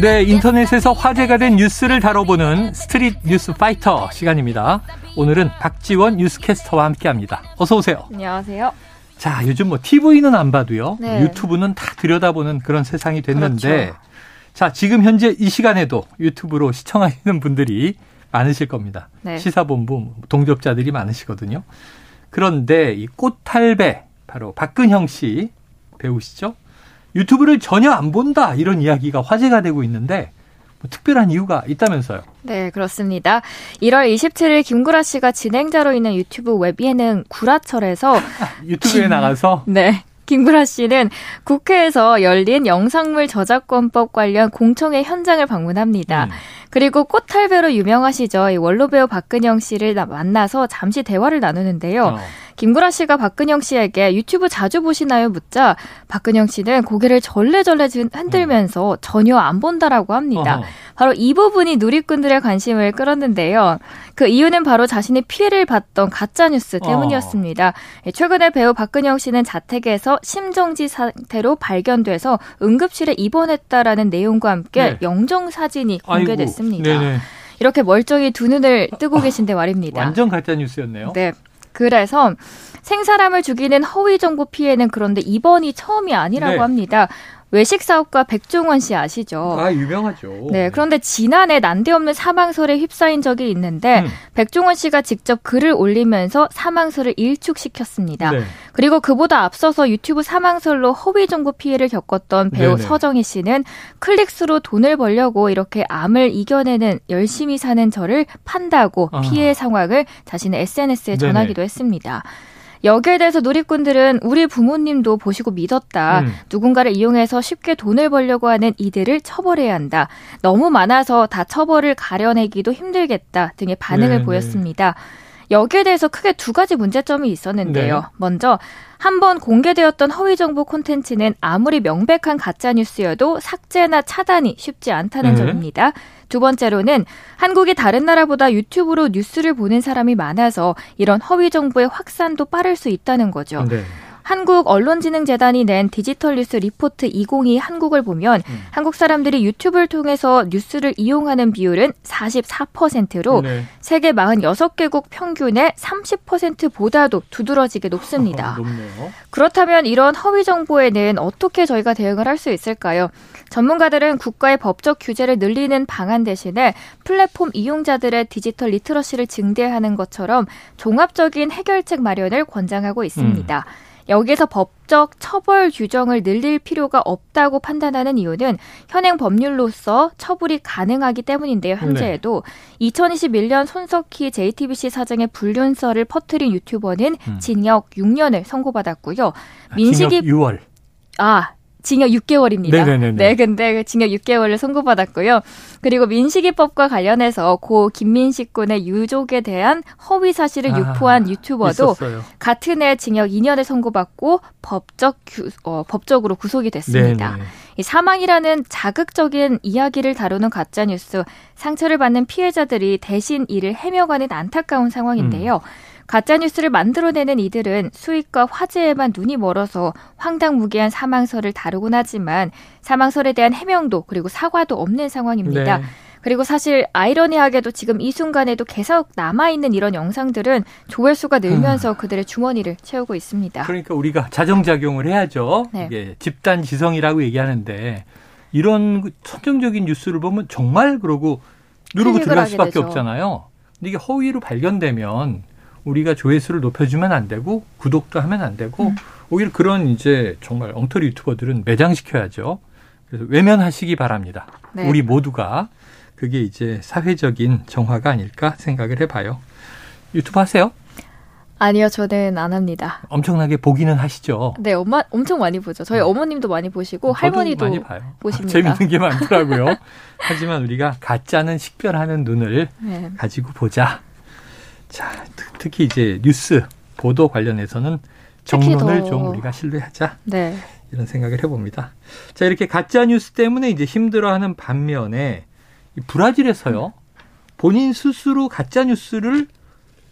네, 인터넷에서 화제가 된 뉴스를 다뤄보는 Street News Fighter 시간입니다. 오늘은 박지원 뉴스캐스터와 함께합니다. 어서 오세요. 안녕하세요. 자, 요즘 뭐 TV는 안 봐도요. 네. 유튜브는 다 들여다보는 그런 세상이 됐는데 그렇죠. 자, 지금 현재 이 시간에도 유튜브로 시청하시는 분들이 많으실 겁니다. 네. 시사본부 동접자들이 많으시거든요. 그런데 이 꽃할배 바로 박근형 씨 배우시죠? 유튜브를 전혀 안 본다 이런 이야기가 화제가 되고 있는데 뭐 특별한 이유가 있다면서요. 네, 그렇습니다. 1월 27일 김구라 씨가 진행자로 있는 유튜브 웹 예능 구라철에서 유튜브에 나가서 네. 김구라 씨는 국회에서 열린 영상물 저작권법 관련 공청회 현장을 방문합니다. 음. 그리고 꽃할배로 유명하시죠. 이 원로 배우 박근형 씨를 나- 만나서 잠시 대화를 나누는데요. 어. 김구라 씨가 박근영 씨에게 유튜브 자주 보시나요? 묻자 박근영 씨는 고개를 절레절레 지- 흔들면서 전혀 안 본다라고 합니다. 어허. 바로 이 부분이 누리꾼들의 관심을 끌었는데요. 그 이유는 바로 자신이 피해를 봤던 가짜뉴스 때문이었습니다. 예, 최근에 배우 박근영 씨는 자택에서 심정지 상태로 발견돼서 응급실에 입원했다라는 내용과 함께 네. 영정 사진이 공개됐습니다. 네네. 이렇게 멀쩡히 두 눈을 뜨고 계신데 말입니다. 완전 가짜 뉴스였네요. 네. 그래서 생사람을 죽이는 허위 정보 피해는 그런데 이번이 처음이 아니라고 네. 합니다. 외식 사업가 백종원 씨 아시죠? 아 유명하죠. 네, 그런데 지난해 난데없는 사망설에 휩싸인 적이 있는데 음. 백종원 씨가 직접 글을 올리면서 사망설을 일축시켰습니다. 네. 그리고 그보다 앞서서 유튜브 사망설로 허위 정보 피해를 겪었던 배우 네네. 서정희 씨는 클릭수로 돈을 벌려고 이렇게 암을 이겨내는 열심히 사는 저를 판다고 아. 피해 상황을 자신의 SNS에 네네. 전하기도 했습니다. 여기에 대해서 누리꾼들은 우리 부모님도 보시고 믿었다. 음. 누군가를 이용해서 쉽게 돈을 벌려고 하는 이들을 처벌해야 한다. 너무 많아서 다 처벌을 가려내기도 힘들겠다 등의 반응을 네네. 보였습니다. 여기에 대해서 크게 두 가지 문제점이 있었는데요. 네. 먼저 한번 공개되었던 허위 정보 콘텐츠는 아무리 명백한 가짜 뉴스여도 삭제나 차단이 쉽지 않다는 네. 점입니다. 두 번째로는 한국이 다른 나라보다 유튜브로 뉴스를 보는 사람이 많아서 이런 허위 정보의 확산도 빠를 수 있다는 거죠. 네. 한국 언론진흥재단이 낸 디지털 뉴스 리포트 2022 한국을 보면 음. 한국 사람들이 유튜브를 통해서 뉴스를 이용하는 비율은 44%로 네. 세계 46개국 평균의 30%보다도 두드러지게 높습니다. 어, 높네요. 그렇다면 이런 허위 정보에는 어떻게 저희가 대응을 할 수 있을까요? 전문가들은 국가의 법적 규제를 늘리는 방안 대신에 플랫폼 이용자들의 디지털 리트러시를 증대하는 것처럼 종합적인 해결책 마련을 권장하고 있습니다. 여기에서 법적 처벌 규정을 늘릴 필요가 없다고 판단하는 이유는 현행 법률로서 처벌이 가능하기 때문인데요. 현재에도 2021년 손석희 JTBC 사장의 불륜설을 퍼뜨린 유튜버는 음. 징역 6년을 선고받았고요. 아, 민식이 징역 6월. 아, 징역 6개월입니다. 네네네네. 네, 근데 그 징역 6개월을 선고받았고요. 그리고 민식이법과 관련해서 고 김민식 군의 유족에 대한 허위 사실을 아, 유포한 유튜버도 있었어요. 같은 해 징역 2년을 선고받고 법적 규, 어, 법적으로 구속이 됐습니다. 네네. 이 사망이라는 자극적인 이야기를 다루는 가짜 뉴스, 상처를 받는 피해자들이 대신 이를 해명하는 안타까운 상황인데요. 가짜 뉴스를 만들어내는 이들은 수익과 화제에만 눈이 멀어서 황당무계한 사망설을 다루곤 하지만 사망설에 대한 해명도 그리고 사과도 없는 상황입니다. 네. 그리고 사실 아이러니하게도 지금 이 순간에도 계속 남아있는 이런 영상들은 조회수가 늘면서 그들의 주머니를 채우고 있습니다. 그러니까 우리가 자정작용을 해야죠. 네. 이게 집단 지성이라고 얘기하는데 이런 그 선정적인 뉴스를 보면 정말 그러고 누르고 들어갈 수밖에 되죠. 없잖아요. 근데 이게 허위로 발견되면 우리가 조회수를 높여주면 안 되고 구독도 하면 안 되고 음. 오히려 그런 이제 정말 엉터리 유튜버들은 매장시켜야죠. 그래서 외면하시기 바랍니다. 네. 우리 모두가 그게 이제 사회적인 정화가 아닐까 생각을 해봐요. 유튜브 하세요? 아니요, 저는 안 합니다. 엄청나게 보기는 하시죠. 네, 엄마 엄청 많이 보죠. 저희 어머님도 많이 보시고 음. 할머니도 많이 봐요. 보십니다. 재밌는 게 많더라고요. 하지만 우리가 가짜는 식별하는 눈을 네. 가지고 보자. 자, 특- 특히 이제 뉴스 보도 관련해서는 정론을 더- 좀 우리가 신뢰하자 네. 이런 생각을 해봅니다. 자, 이렇게 가짜 뉴스 때문에 이제 힘들어하는 반면에 이 브라질에서요 본인 스스로 가짜 뉴스를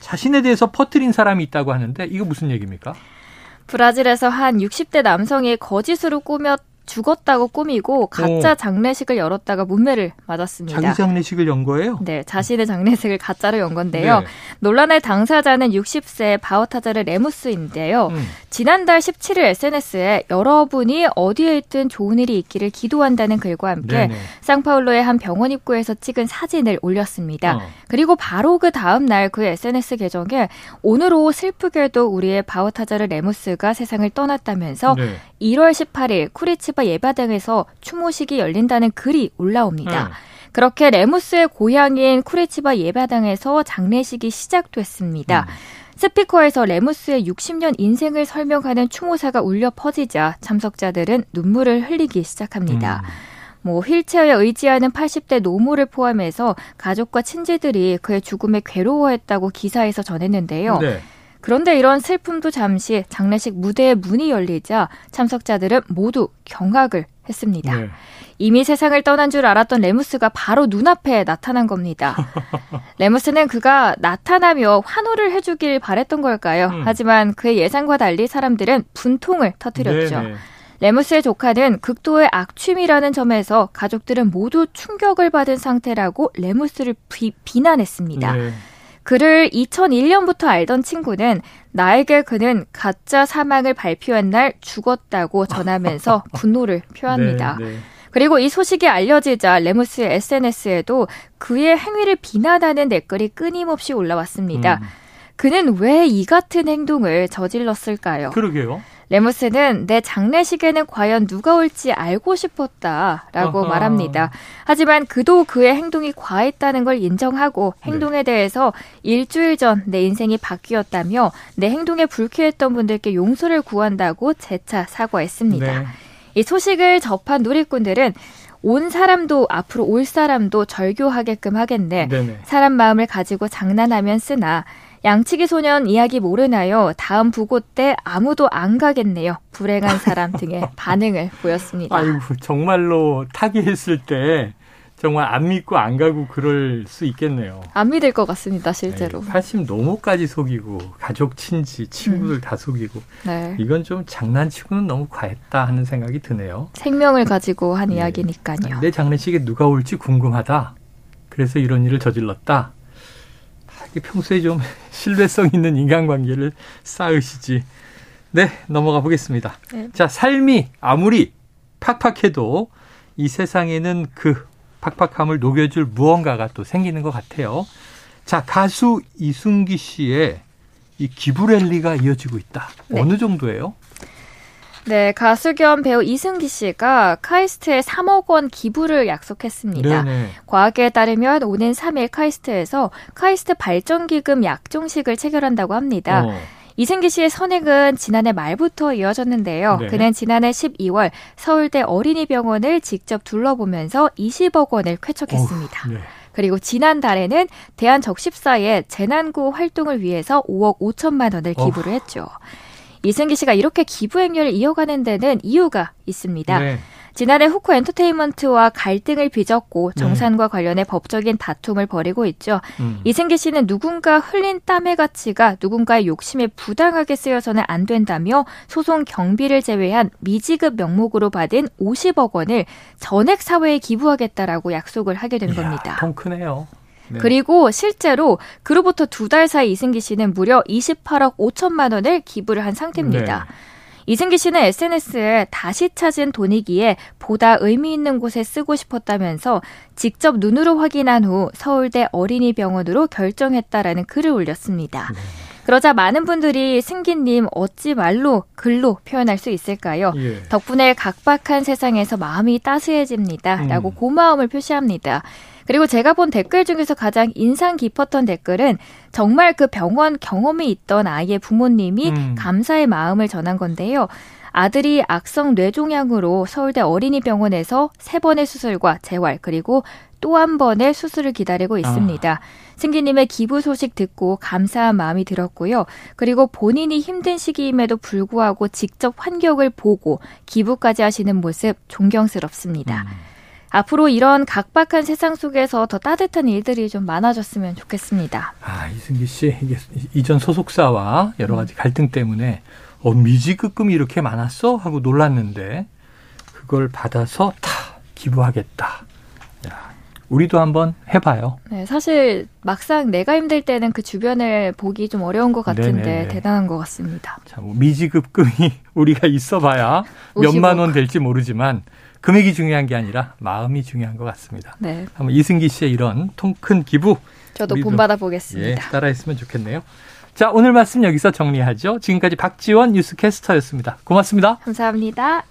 자신에 대해서 퍼뜨린 사람이 있다고 하는데 이거 무슨 얘기입니까? 브라질에서 한 60대 남성이 거짓으로 꾸몄 죽었다고 꾸미고 가짜 오. 장례식을 열었다가 문매를 맞았습니다. 자기 장례식을 연 거예요? 네, 자신의 장례식을 가짜로 연 건데요. 네. 논란의 당사자는 60세 바오타자르 레무스인데요. 음. 지난달 17일 SNS에 여러분이 어디에 있든 좋은 일이 있기를 기도한다는 글과 함께 네네. 상파울로의 한 병원 입구에서 찍은 사진을 올렸습니다. 어. 그리고 바로 그 다음 날 그 SNS 계정에 오늘 오후 슬프게도 우리의 바오타자르 레무스가 세상을 떠났다면서 네. 1월 18일 쿠리치바 예배당에서 추모식이 열린다는 글이 올라옵니다. 음. 그렇게 레무스의 고향인 쿠리치바 예바당에서 장례식이 시작됐습니다. 음. 스피커에서 레무스의 60년 인생을 설명하는 추모사가 울려 퍼지자 참석자들은 눈물을 흘리기 시작합니다. 음. 뭐 휠체어에 의지하는 80대 노모를 포함해서 가족과 친지들이 그의 죽음에 괴로워했다고 기사에서 전했는데요. 네. 그런데 이런 슬픔도 잠시 장례식 무대의 문이 열리자 참석자들은 모두 경악을 했습니다. 네. 이미 세상을 떠난 줄 알았던 레무스가 바로 눈앞에 나타난 겁니다. 레무스는 그가 나타나며 환호를 해주길 바랬던 걸까요? 음. 하지만 그의 예상과 달리 사람들은 분통을 터뜨렸죠. 네네. 레무스의 조카는 극도의 악취미라는 점에서 가족들은 모두 충격을 받은 상태라고 레무스를 비, 비난했습니다. 네. 그를 2001년부터 알던 친구는 나에게 그는 가짜 사망을 발표한 날 죽었다고 전하면서 분노를 표합니다. 네, 네. 그리고 이 소식이 알려지자 레무스의 SNS에도 그의 행위를 비난하는 댓글이 끊임없이 올라왔습니다. 음. 그는 왜 이 같은 행동을 저질렀을까요? 그러게요. 레무스는 내 장례식에는 과연 누가 올지 알고 싶었다라고 아하. 말합니다. 하지만 그도 그의 행동이 과했다는 걸 인정하고 네. 행동에 네. 대해서 일주일 전 내 인생이 바뀌었다며 내 행동에 불쾌했던 분들께 용서를 구한다고 재차 사과했습니다. 네. 이 소식을 접한 누리꾼들은 온 사람도 앞으로 올 사람도 절교하게끔 하겠네. 네네. 사람 마음을 가지고 장난하면 쓰나 양치기 소년 이야기 모르나요? 다음 부고 때 아무도 안 가겠네요. 불행한 사람 등의 반응을 보였습니다. 아이고, 정말로 타기했을 때 정말 안 믿고 안 가고 그럴 수 있겠네요. 안 믿을 것 같습니다, 실제로. 네, 80 노모까지 속이고 가족, 친지, 친구들 음. 다 속이고 네. 이건 좀 장난치고는 너무 과했다 하는 생각이 드네요. 생명을 가지고 한 네. 이야기니까요. 내 장례식에 누가 올지 궁금하다. 그래서 이런 일을 저질렀다. 평소에 좀 신뢰성 있는 인간관계를 쌓으시지. 네, 넘어가 보겠습니다. 네. 자, 삶이 아무리 팍팍해도 이 세상에는 그 팍팍함을 녹여줄 무언가가 또 생기는 것 같아요. 자, 가수 이순기 씨의 이 기부 랠리가 이어지고 있다. 네. 어느 정도예요? 네, 가수 겸 배우 이승기 씨가 카이스트에 3억 원 기부를 약속했습니다. 네네. 과학에 따르면 오는 3일 카이스트에서 카이스트 발전기금 약정식을 체결한다고 합니다. 어. 이승기 씨의 선행은 지난해 말부터 이어졌는데요. 네. 그는 지난해 12월 서울대 어린이병원을 직접 둘러보면서 20억 원을 쾌척했습니다. 어, 네. 그리고 지난달에는 대한적십사에 재난구 활동을 위해서 5억 5천만 원을 기부를 어. 했죠. 이승기 씨가 이렇게 기부 행렬을 이어가는 데는 이유가 있습니다. 네. 지난해 후쿠 엔터테인먼트와 갈등을 빚었고 네. 정산과 네. 관련해 법적인 다툼을 벌이고 있죠. 음. 이승기 씨는 누군가 흘린 땀의 가치가 누군가의 욕심에 부당하게 쓰여서는 안 된다며 소송 경비를 제외한 미지급 명목으로 받은 50억 원을 전액 사회에 기부하겠다라고 약속을 하게 된 이야, 겁니다. 통 크네요. 네. 그리고 실제로 그로부터 두 달 사이 이승기 씨는 무려 28억 5천만 원을 기부를 한 상태입니다. 네. 이승기 씨는 SNS에 다시 찾은 돈이기에 보다 의미 있는 곳에 쓰고 싶었다면서 직접 눈으로 확인한 후 서울대 어린이병원으로 결정했다라는 글을 올렸습니다. 네. 그러자 많은 분들이 승기님 어찌 말로 글로 표현할 수 있을까요? 예. 덕분에 각박한 세상에서 마음이 따스해집니다. 라고 음. 고마움을 표시합니다. 그리고 제가 본 댓글 중에서 가장 인상 깊었던 댓글은 정말 그 병원 경험이 있던 아이의 부모님이 음. 감사의 마음을 전한 건데요. 아들이 악성 뇌종양으로 서울대 어린이병원에서 세 번의 수술과 재활 그리고 또 한 번의 수술을 기다리고 있습니다. 아. 승기님의 기부 소식 듣고 감사한 마음이 들었고요. 그리고 본인이 힘든 시기임에도 불구하고 직접 환경을 보고 기부까지 하시는 모습 존경스럽습니다. 음. 앞으로 이런 각박한 세상 속에서 더 따뜻한 일들이 좀 많아졌으면 좋겠습니다. 아, 이승기 씨, 이게 이전 소속사와 여러 가지 갈등 때문에 어, 미지급금이 이렇게 많았어? 하고 놀랐는데 그걸 받아서 다 기부하겠다. 야, 우리도 한번 해봐요. 네, 사실 막상 내가 힘들 때는 그 주변을 보기 좀 어려운 것 같은데 네네네. 대단한 것 같습니다. 참 미지급금이 우리가 있어봐야 50억. 몇만 원 될지 모르지만 금액이 중요한 게 아니라 마음이 중요한 것 같습니다. 네, 한번 이승기 씨의 이런 통 큰 기부 저도 본받아 예, 보겠습니다. 따라했으면 좋겠네요. 자, 오늘 말씀 여기서 정리하죠. 지금까지 박지원 뉴스캐스터였습니다. 고맙습니다. 감사합니다.